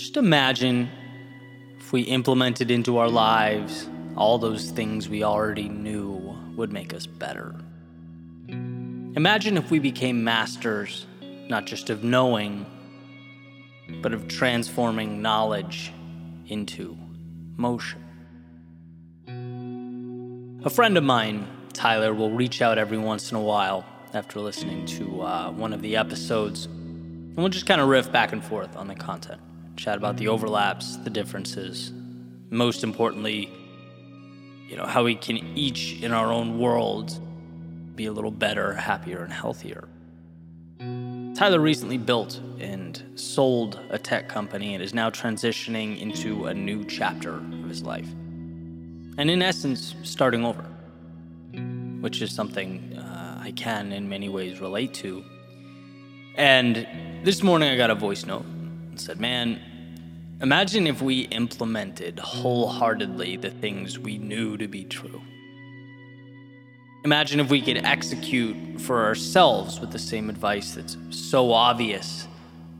Just imagine if we implemented into our lives all those things we already knew would make us better. Imagine if we became masters not just of knowing, but of transforming knowledge into motion. A friend of mine, Tyler, will reach out every once in a while after listening to uh, one of the episodes, and we'll just kind of riff back and forth on the content, chat about the overlaps, the differences, most importantly, you know, how we can each in our own world be a little better, happier, and healthier. Tyler recently built and sold a tech company and is now transitioning into a new chapter of his life. And in essence, starting over, which is something uh, I can in many ways relate to. And this morning I got a voice note and said, Man, imagine if we implemented wholeheartedly the things we knew to be true. Imagine if we could execute for ourselves with the same advice that's so obvious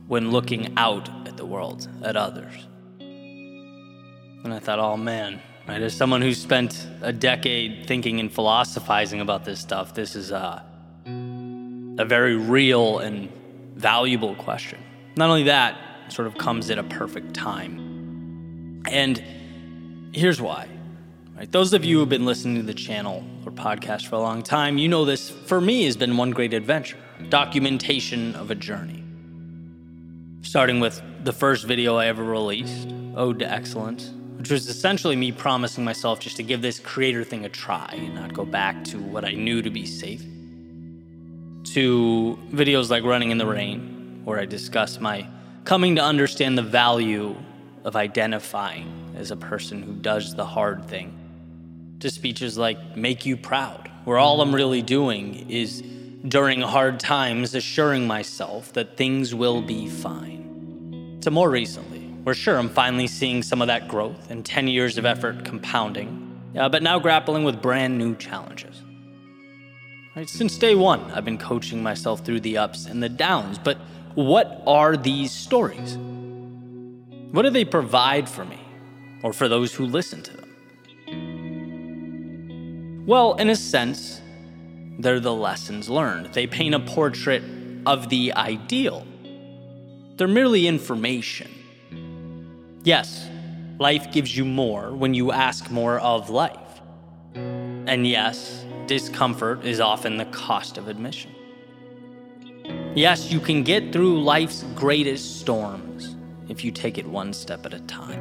when looking out at the world, at others. And I thought, oh man, right? As someone who's spent a decade thinking and philosophizing about this stuff, this is a, a very real and valuable question. Not only that, sort of comes at a perfect time. And here's why. Right? Those of you who have been listening to the channel or podcast for a long time, you know this for me has been one great adventure documentation of a journey. Starting with the first video I ever released, Ode to Excellence, which was essentially me promising myself just to give this creator thing a try and not go back to what I knew to be safe. To videos like Running in the Rain, where I discuss my coming to understand the value of identifying as a person who does the hard thing to speeches like Make You Proud, where all I'm really doing is during hard times assuring myself that things will be fine. To more recently, where sure, I'm finally seeing some of that growth and 10 years of effort compounding, uh, but now grappling with brand new challenges. Right, since day one, I've been coaching myself through the ups and the downs, but what are these stories? What do they provide for me or for those who listen to them? Well, in a sense, they're the lessons learned. They paint a portrait of the ideal. They're merely information. Yes, life gives you more when you ask more of life. And yes, discomfort is often the cost of admission. Yes, you can get through life's greatest storms if you take it one step at a time.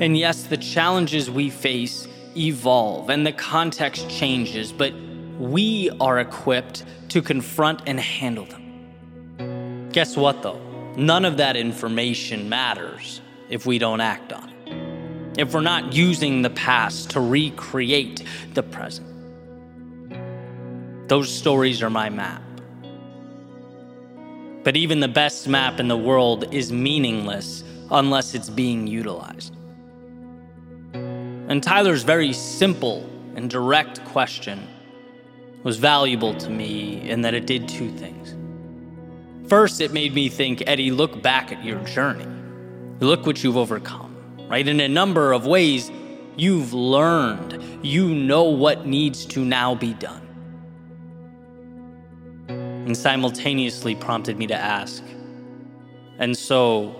And yes, the challenges we face evolve and the context changes, but we are equipped to confront and handle them. Guess what, though? None of that information matters if we don't act on it. If we're not using the past to recreate the present. Those stories are my map. But even the best map in the world is meaningless unless it's being utilized. And Tyler's very simple and direct question was valuable to me in that it did two things. First, it made me think, Eddie, look back at your journey. Look what you've overcome, right? In a number of ways, you've learned. You know what needs to now be done. And simultaneously prompted me to ask, and so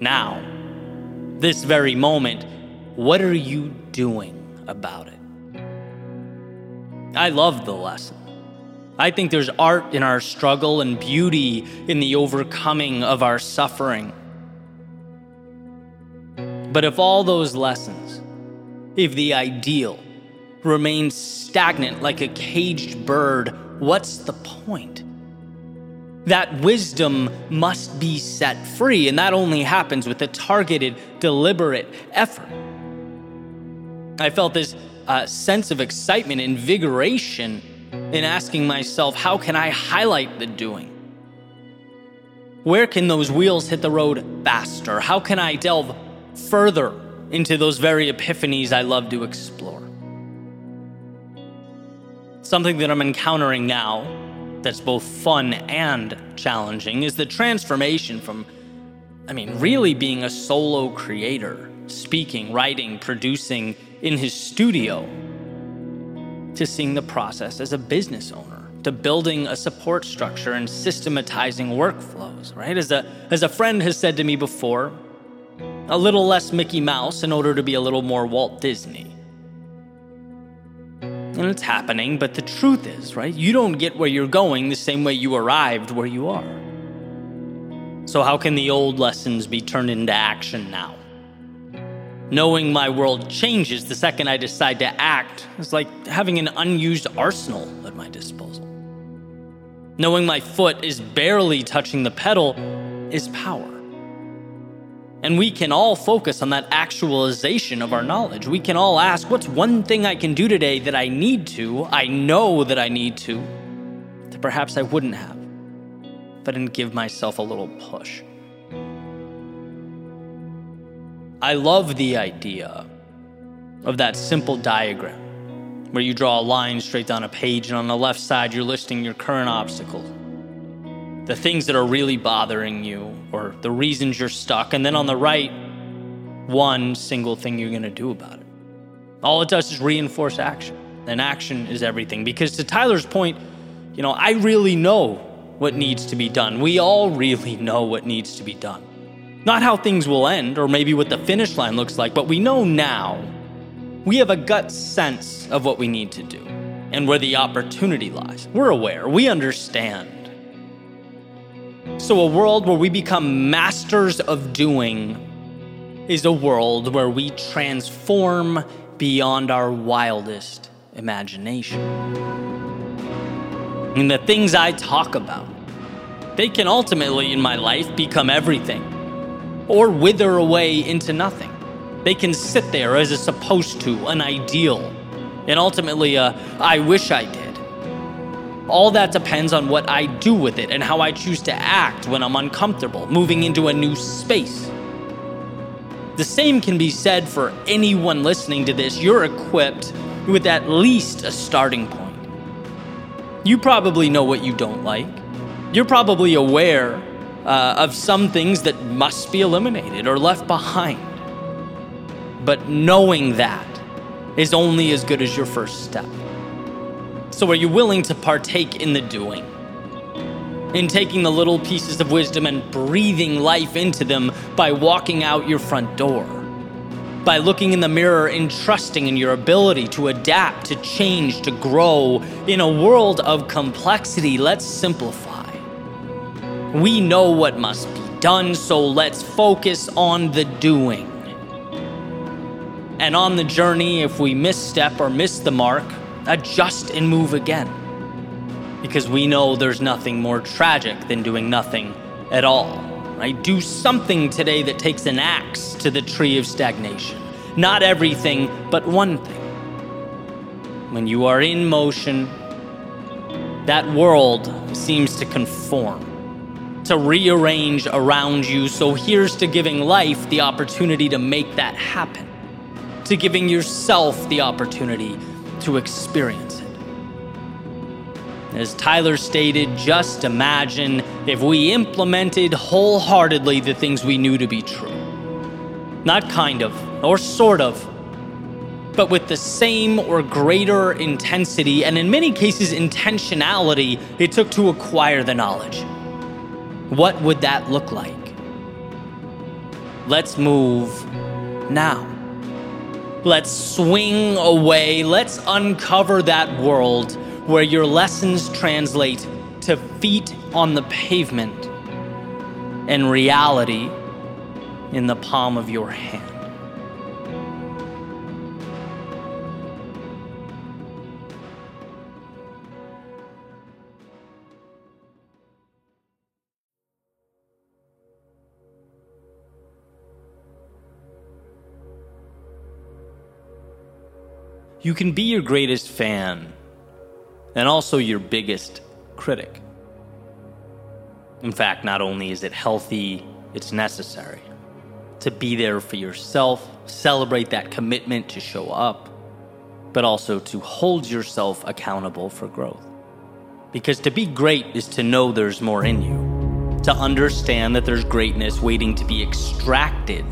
now, this very moment, what are you doing about it? I love the lesson. I think there's art in our struggle and beauty in the overcoming of our suffering. But if all those lessons, if the ideal remains stagnant like a caged bird, what's the point? That wisdom must be set free, and that only happens with a targeted, deliberate effort. I felt this uh, sense of excitement, invigoration in asking myself, how can I highlight the doing? Where can those wheels hit the road faster? How can I delve further into those very epiphanies I love to explore? Something that I'm encountering now that's both fun and challenging is the transformation from I mean, really being a solo creator, speaking, writing, producing in his studio, to seeing the process as a business owner, to building a support structure and systematizing workflows, right? As a, as a friend has said to me before, a little less Mickey Mouse in order to be a little more Walt Disney. And it's happening, but the truth is, right? You don't get where you're going the same way you arrived where you are. So, how can the old lessons be turned into action now? Knowing my world changes the second I decide to act is like having an unused arsenal at my disposal. Knowing my foot is barely touching the pedal is power. And we can all focus on that actualization of our knowledge. We can all ask, what's one thing I can do today that I need to, I know that I need to, that perhaps I wouldn't have, if I didn't give myself a little push? I love the idea of that simple diagram where you draw a line straight down a page, and on the left side, you're listing your current obstacles the things that are really bothering you or the reasons you're stuck. And then on the right, one single thing you're going to do about it. All it does is reinforce action. And action is everything. Because to Tyler's point, you know, I really know what needs to be done. We all really know what needs to be done. Not how things will end or maybe what the finish line looks like, but we know now. We have a gut sense of what we need to do and where the opportunity lies. We're aware, we understand. So, a world where we become masters of doing is a world where we transform beyond our wildest imagination. And the things I talk about, they can ultimately in my life become everything or wither away into nothing. They can sit there as a supposed to, an ideal, and ultimately a I wish I did. All that depends on what I do with it and how I choose to act when I'm uncomfortable, moving into a new space. The same can be said for anyone listening to this. You're equipped with at least a starting point. You probably know what you don't like. You're probably aware uh, of some things that must be eliminated or left behind. But knowing that is only as good as your first step. So, are you willing to partake in the doing? In taking the little pieces of wisdom and breathing life into them by walking out your front door? By looking in the mirror and trusting in your ability to adapt, to change, to grow. In a world of complexity, let's simplify. We know what must be done, so let's focus on the doing. And on the journey, if we misstep or miss the mark, adjust and move again. Because we know there's nothing more tragic than doing nothing at all. Right? Do something today that takes an axe to the tree of stagnation. Not everything, but one thing. When you are in motion, that world seems to conform, to rearrange around you. So here's to giving life the opportunity to make that happen, to giving yourself the opportunity to experience it. As Tyler stated, just imagine if we implemented wholeheartedly the things we knew to be true. Not kind of, or sort of, but with the same or greater intensity, and in many cases, intentionality it took to acquire the knowledge. What would that look like? Let's move now. Let's swing away. Let's uncover that world where your lessons translate to feet on the pavement and reality in the palm of your hand. You can be your greatest fan and also your biggest critic. In fact, not only is it healthy, it's necessary to be there for yourself, celebrate that commitment to show up, but also to hold yourself accountable for growth. Because to be great is to know there's more in you, to understand that there's greatness waiting to be extracted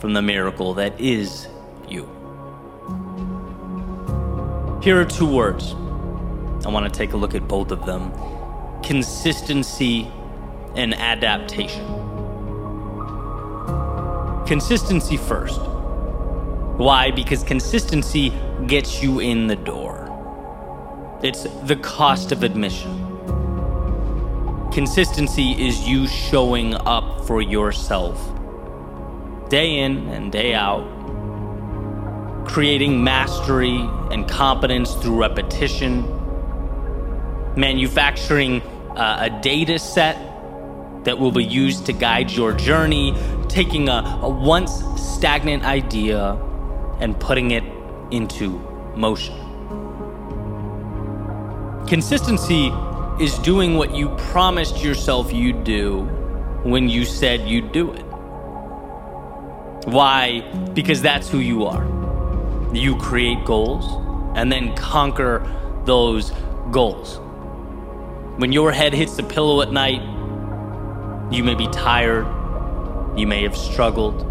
from the miracle that is you. Here are two words. I want to take a look at both of them consistency and adaptation. Consistency first. Why? Because consistency gets you in the door. It's the cost of admission. Consistency is you showing up for yourself day in and day out, creating mastery and competence through repetition, manufacturing uh, a data set that will be used to guide your journey, taking a, a once stagnant idea and putting it into motion. Consistency is doing what you promised yourself you'd do when you said you'd do it. Why? Because that's who you are. You create goals and then conquer those goals. When your head hits the pillow at night, you may be tired, you may have struggled,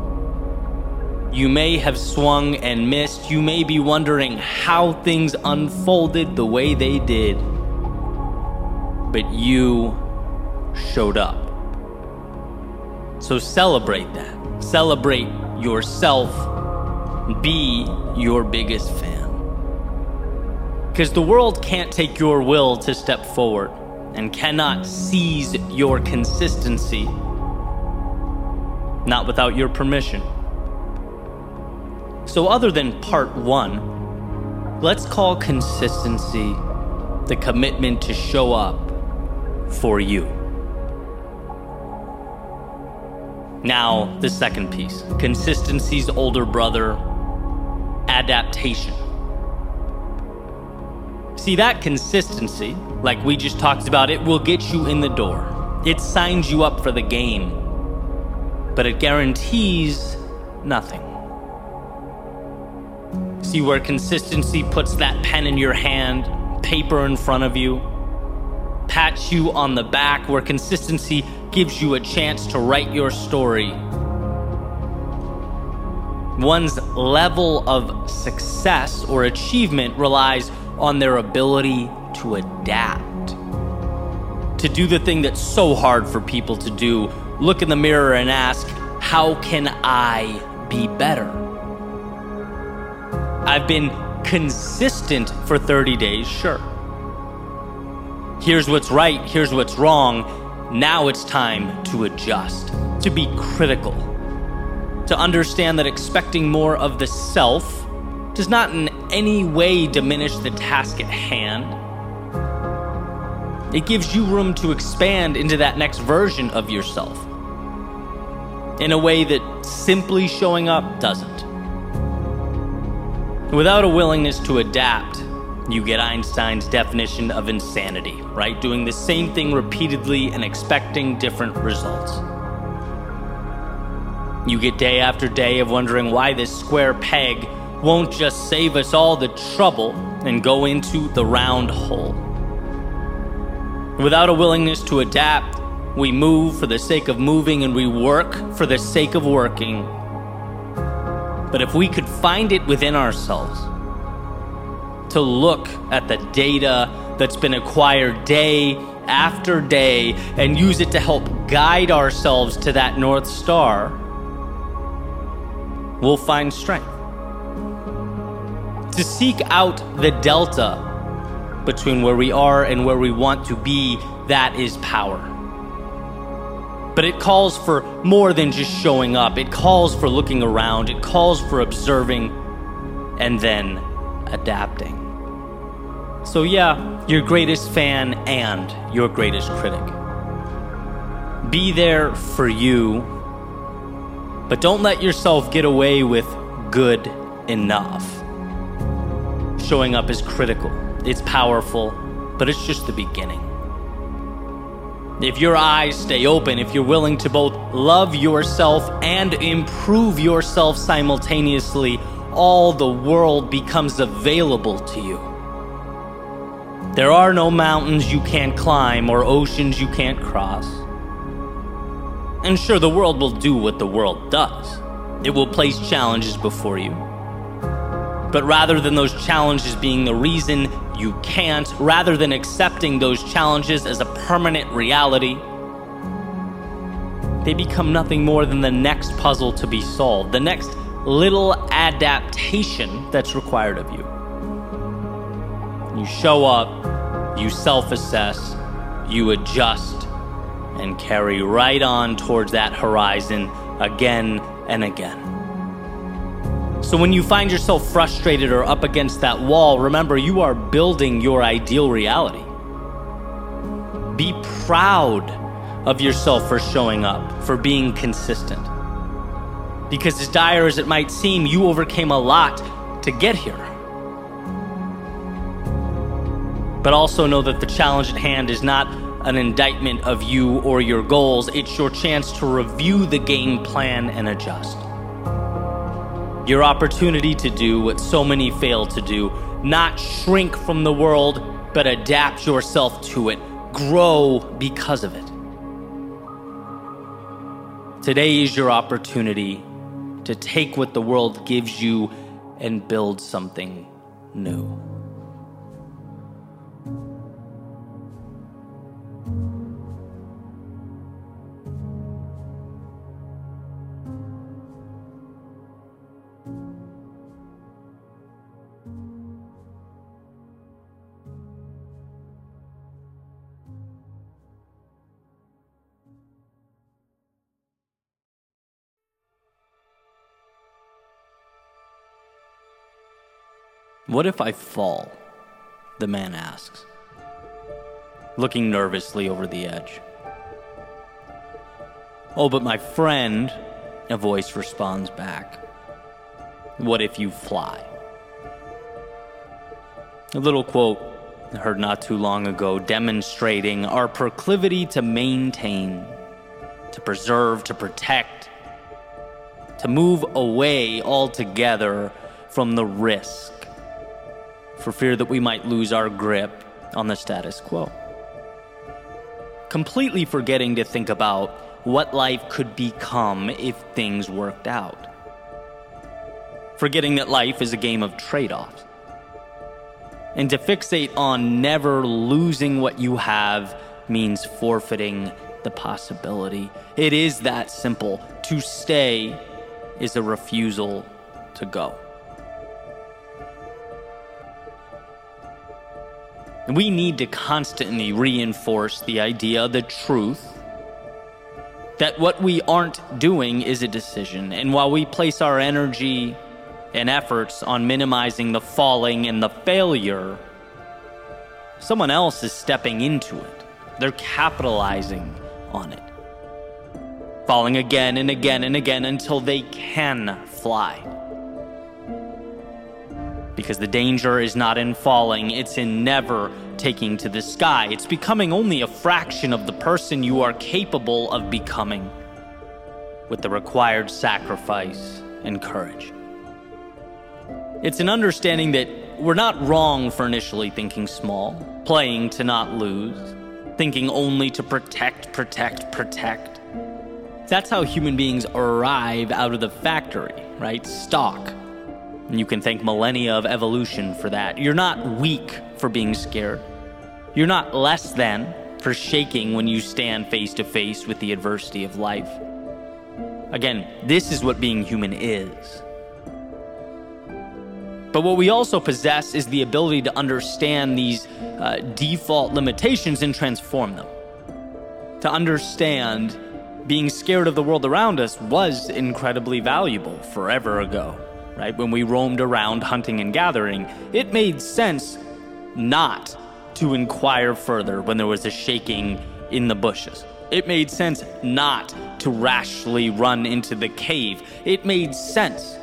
you may have swung and missed, you may be wondering how things unfolded the way they did but you showed up. So celebrate that. Celebrate yourself. Be your biggest fan. Because the world can't take your will to step forward and cannot seize your consistency. Not without your permission. So, other than part one, let's call consistency the commitment to show up for you. Now, the second piece consistency's older brother, adaptation. See, that consistency, like we just talked about, it will get you in the door. It signs you up for the game, but it guarantees nothing. See where consistency puts that pen in your hand, paper in front of you, pat you on the back, where consistency gives you a chance to write your story. One's level of success or achievement relies on their ability to adapt. To do the thing that's so hard for people to do, look in the mirror and ask, How can I be better? I've been consistent for 30 days, sure here's what's right, here's what's wrong. Now it's time to adjust, to be critical, to understand that expecting more of the self does not in any way diminish the task at hand. It gives you room to expand into that next version of yourself in a way that simply showing up doesn't. Without a willingness to adapt, you get Einstein's definition of insanity, right? Doing the same thing repeatedly and expecting different results. You get day after day of wondering why this square peg won't just save us all the trouble and go into the round hole. Without a willingness to adapt, we move for the sake of moving and we work for the sake of working. But if we could find it within ourselves, to look at the data that's been acquired day after day and use it to help guide ourselves to that North Star, we'll find strength. To seek out the delta between where we are and where we want to be, that is power. But it calls for more than just showing up. It calls for looking around. It calls for observing and then adapting. So, yeah, your greatest fan and your greatest critic. Be there for you, but don't let yourself get away with good enough. Showing up is critical, it's powerful, but it's just the beginning. If your eyes stay open, if you're willing to both love yourself and improve yourself simultaneously, all the world becomes available to you. There are no mountains you can't climb or oceans you can't cross. And sure, the world will do what the world does. It will place challenges before you. But rather than those challenges being the reason you can't, rather than accepting those challenges as a permanent reality, they become nothing more than the next puzzle to be solved, the next little adaptation that's required of you. You show up, you self assess, you adjust, and carry right on towards that horizon again and again. So when you find yourself frustrated or up against that wall, remember you are building your ideal reality. Be proud of yourself for showing up, for being consistent. Because as dire as it might seem, you overcame a lot to get here. But also know that the challenge at hand is not an indictment of you or your goals, it's your chance to review the game plan and adjust. Your opportunity to do what so many fail to do, not shrink from the world, but adapt yourself to it, grow because of it. Today is your opportunity to take what the world gives you and build something new. What if I fall? The man asks, looking nervously over the edge. Oh, but my friend, a voice responds back. What if you fly? A little quote heard not too long ago demonstrating our proclivity to maintain, to preserve, to protect, to move away altogether from the risk for fear that we might lose our grip on the status quo. Completely forgetting to think about what life could become if things worked out. Forgetting that life is a game of trade offs. And to fixate on never losing what you have means forfeiting the possibility. It is that simple. To stay is a refusal to go. We need to constantly reinforce the idea, the truth, that what we aren't doing is a decision. And while we place our energy and efforts on minimizing the falling and the failure, someone else is stepping into it. They're capitalizing on it. Falling again and again and again until they can fly. Because the danger is not in falling, it's in never taking to the sky. It's becoming only a fraction of the person you are capable of becoming with the required sacrifice and courage. It's an understanding that we're not wrong for initially thinking small, playing to not lose, thinking only to protect, protect, protect. That's how human beings arrive out of the factory, right? Stock. And you can thank millennia of evolution for that. You're not weak for being scared. You're not less than for shaking when you stand face to face with the adversity of life. Again, this is what being human is. But what we also possess is the ability to understand these uh, default limitations and transform them. To understand being scared of the world around us was incredibly valuable forever ago right? When we roamed around hunting and gathering, it made sense not to inquire further when there was a shaking in the bushes. It made sense not to rashly run into the cave. It made sense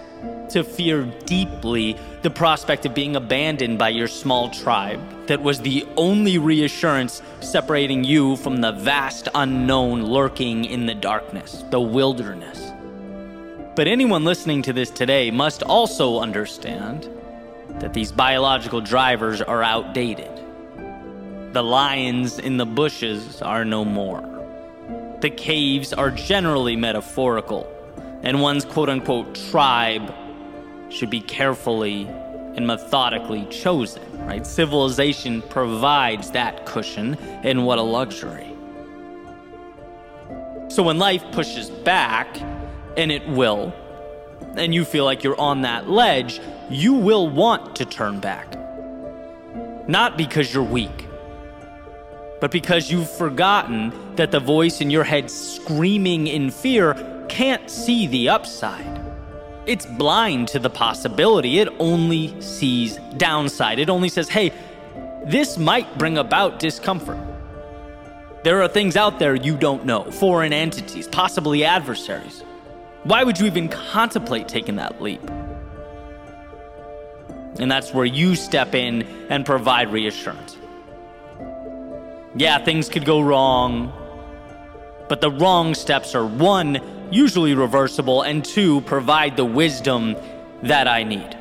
to fear deeply the prospect of being abandoned by your small tribe that was the only reassurance separating you from the vast unknown lurking in the darkness, the wilderness. But anyone listening to this today must also understand that these biological drivers are outdated. The lions in the bushes are no more. The caves are generally metaphorical, and one's quote unquote tribe should be carefully and methodically chosen, right? Civilization provides that cushion, and what a luxury. So when life pushes back, and it will, and you feel like you're on that ledge, you will want to turn back. Not because you're weak, but because you've forgotten that the voice in your head screaming in fear can't see the upside. It's blind to the possibility, it only sees downside. It only says, hey, this might bring about discomfort. There are things out there you don't know, foreign entities, possibly adversaries. Why would you even contemplate taking that leap? And that's where you step in and provide reassurance. Yeah, things could go wrong, but the wrong steps are one, usually reversible, and two, provide the wisdom that I need.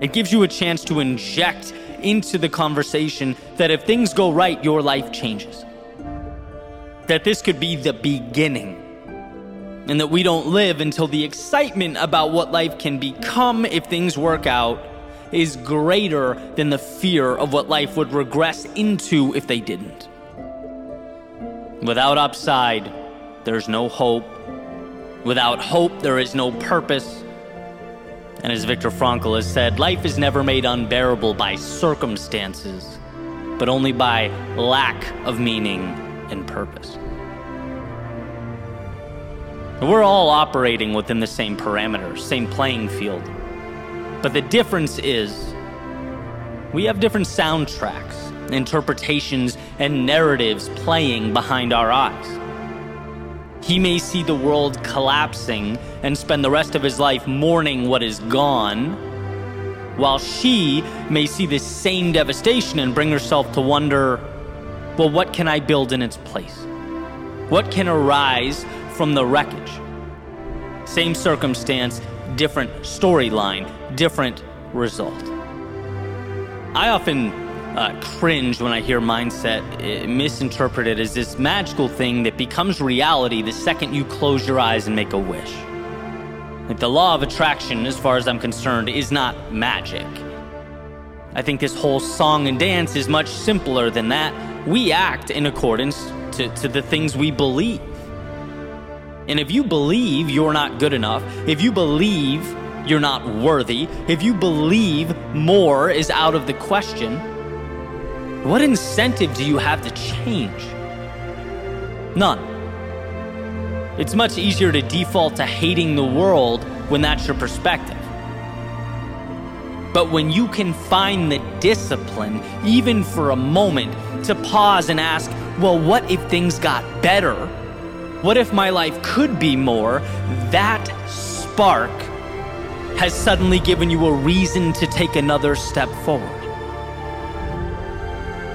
It gives you a chance to inject into the conversation that if things go right, your life changes. That this could be the beginning. And that we don't live until the excitement about what life can become if things work out is greater than the fear of what life would regress into if they didn't. Without upside, there's no hope. Without hope, there is no purpose. And as Viktor Frankl has said, life is never made unbearable by circumstances, but only by lack of meaning and purpose. We're all operating within the same parameters, same playing field. But the difference is we have different soundtracks, interpretations, and narratives playing behind our eyes. He may see the world collapsing and spend the rest of his life mourning what is gone, while she may see the same devastation and bring herself to wonder well, what can I build in its place? What can arise from the wreckage? Same circumstance, different storyline, different result. I often uh, cringe when I hear mindset uh, misinterpreted as this magical thing that becomes reality the second you close your eyes and make a wish. Like the law of attraction, as far as I'm concerned, is not magic. I think this whole song and dance is much simpler than that. We act in accordance to, to the things we believe. And if you believe you're not good enough, if you believe you're not worthy, if you believe more is out of the question, what incentive do you have to change? None. It's much easier to default to hating the world when that's your perspective. But when you can find the discipline, even for a moment, to pause and ask, well, what if things got better? What if my life could be more? That spark has suddenly given you a reason to take another step forward.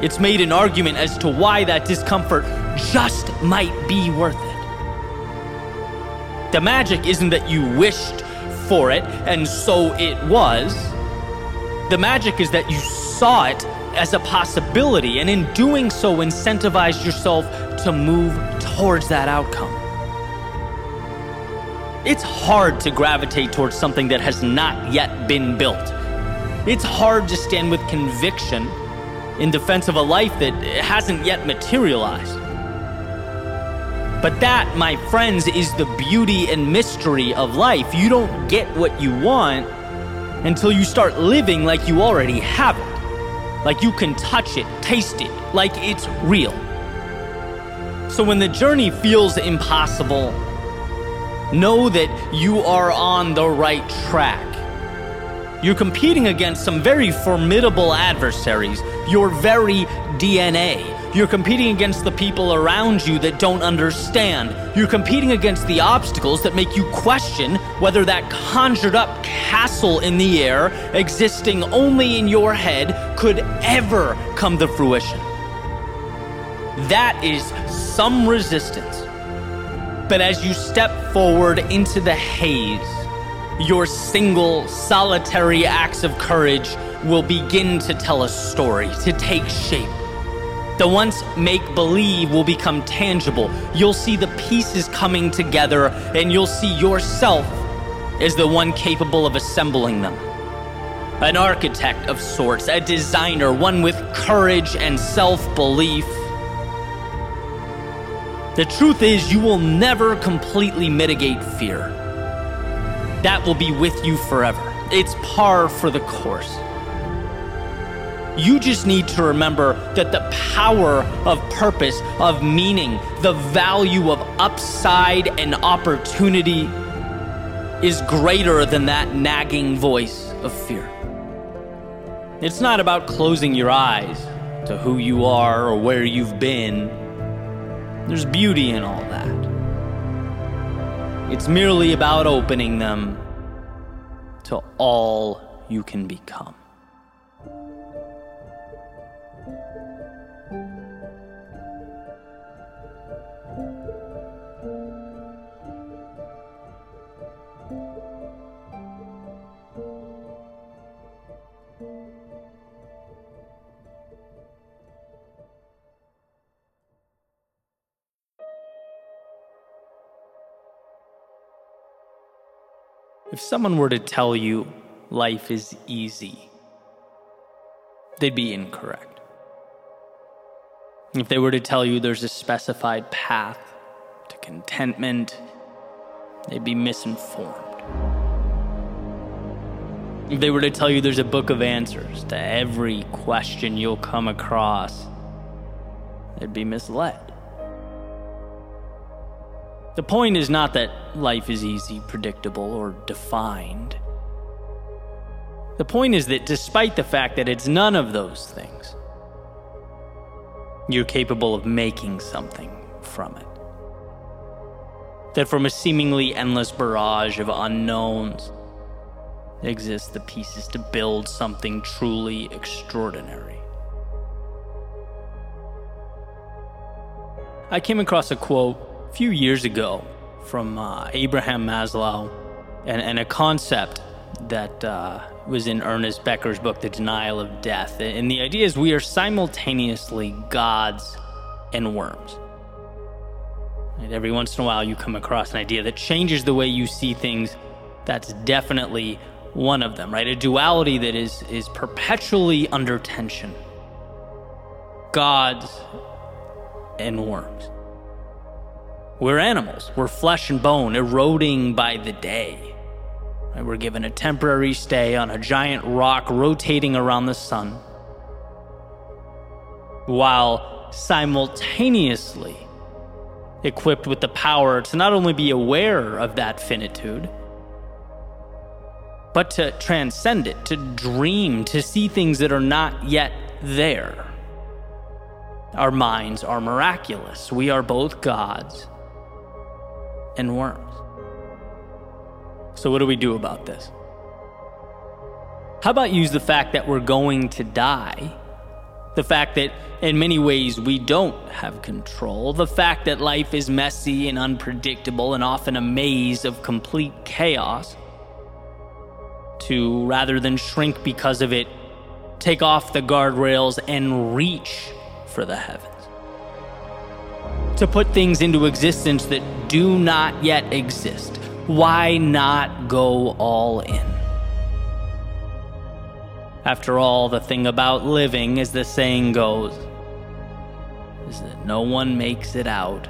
It's made an argument as to why that discomfort just might be worth it. The magic isn't that you wished for it and so it was. The magic is that you saw it as a possibility and in doing so incentivized yourself to move towards that outcome. It's hard to gravitate towards something that has not yet been built. It's hard to stand with conviction in defense of a life that hasn't yet materialized. But that, my friends, is the beauty and mystery of life. You don't get what you want until you start living like you already have it. Like you can touch it, taste it, like it's real. So when the journey feels impossible, know that you are on the right track. You're competing against some very formidable adversaries, your very DNA. You're competing against the people around you that don't understand. You're competing against the obstacles that make you question whether that conjured up castle in the air, existing only in your head, could ever come to fruition. That is some resistance. But as you step forward into the haze, your single, solitary acts of courage will begin to tell a story, to take shape. The once make believe will become tangible. You'll see the pieces coming together, and you'll see yourself as the one capable of assembling them. An architect of sorts, a designer, one with courage and self belief. The truth is, you will never completely mitigate fear. That will be with you forever. It's par for the course. You just need to remember that the power of purpose, of meaning, the value of upside and opportunity is greater than that nagging voice of fear. It's not about closing your eyes to who you are or where you've been. There's beauty in all that. It's merely about opening them to all you can become. If someone were to tell you life is easy, they'd be incorrect. If they were to tell you there's a specified path to contentment, they'd be misinformed. If they were to tell you there's a book of answers to every question you'll come across, they'd be misled. The point is not that life is easy, predictable, or defined. The point is that despite the fact that it's none of those things, you're capable of making something from it. That from a seemingly endless barrage of unknowns exist the pieces to build something truly extraordinary. I came across a quote few years ago from uh, Abraham Maslow and, and, a concept that uh, was in Ernest Becker's book, The Denial of Death. And the idea is we are simultaneously gods and worms. And every once in a while, you come across an idea that changes the way you see things. That's definitely one of them, right? A duality that is, is perpetually under tension gods and worms. We're animals. We're flesh and bone, eroding by the day. We're given a temporary stay on a giant rock rotating around the sun, while simultaneously equipped with the power to not only be aware of that finitude, but to transcend it, to dream, to see things that are not yet there. Our minds are miraculous. We are both gods and worms. So, what do we do about this? How about use the fact that we're going to die? The fact that in many ways we don't have control, the fact that life is messy and unpredictable and often a maze of complete chaos, to rather than shrink because of it, take off the guardrails and reach for the heavens to put things into existence that do not yet exist. Why not go all in? After all, the thing about living, as the saying goes, is that no one makes it out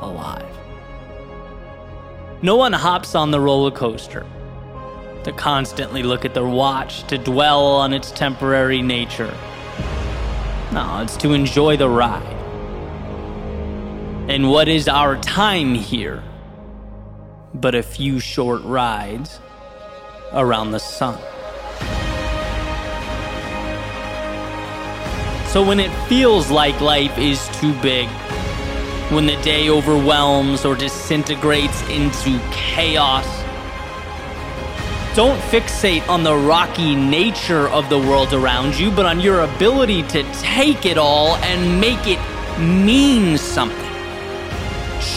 alive. No one hops on the roller coaster to constantly look at their watch, to dwell on its temporary nature. No, it's to enjoy the ride. And what is our time here? But a few short rides around the sun. So when it feels like life is too big, when the day overwhelms or disintegrates into chaos, don't fixate on the rocky nature of the world around you, but on your ability to take it all and make it mean something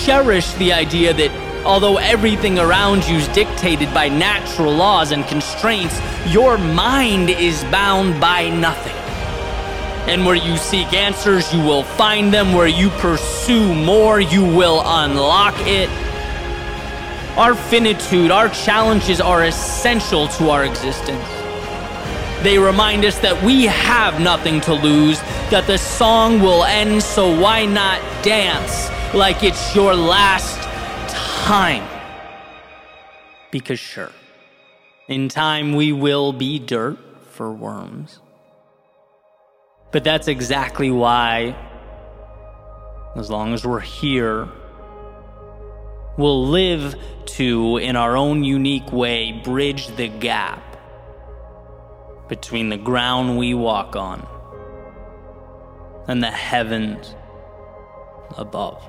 cherish the idea that although everything around you is dictated by natural laws and constraints, your mind is bound by nothing. And where you seek answers, you will find them. Where you pursue more, you will unlock it. Our finitude, our challenges are essential to our existence. They remind us that we have nothing to lose, that the song will end, so why not dance like it's your last time? Because, sure, in time we will be dirt for worms. But that's exactly why, as long as we're here, we'll live to, in our own unique way, bridge the gap between the ground we walk on and the heavens above.